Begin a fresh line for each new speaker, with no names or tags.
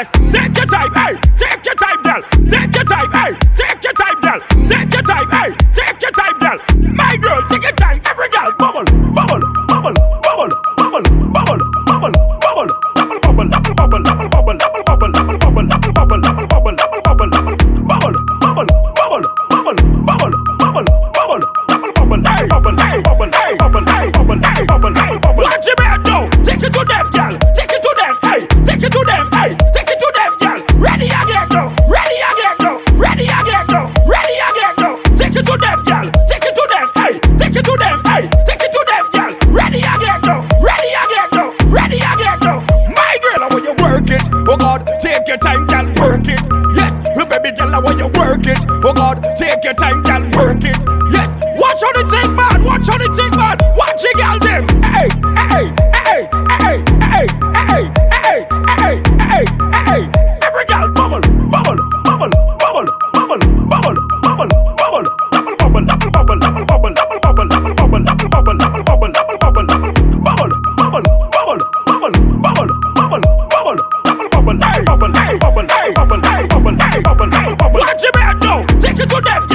Take your time, hey, take your time, girl. Take it to them, girl. Take it to them. Hey, take it to them. Hey, take it to them, girl. Ready again now. Ready again now. Ready again now. My girl, I want you work it. Oh God, take your time, girl. Work it. Yes, your baby girl, I want you work it. Oh God, take your time, girl. Work it. Yes, watch on the take man. Watch on the take man. Watch it, girl them.
them!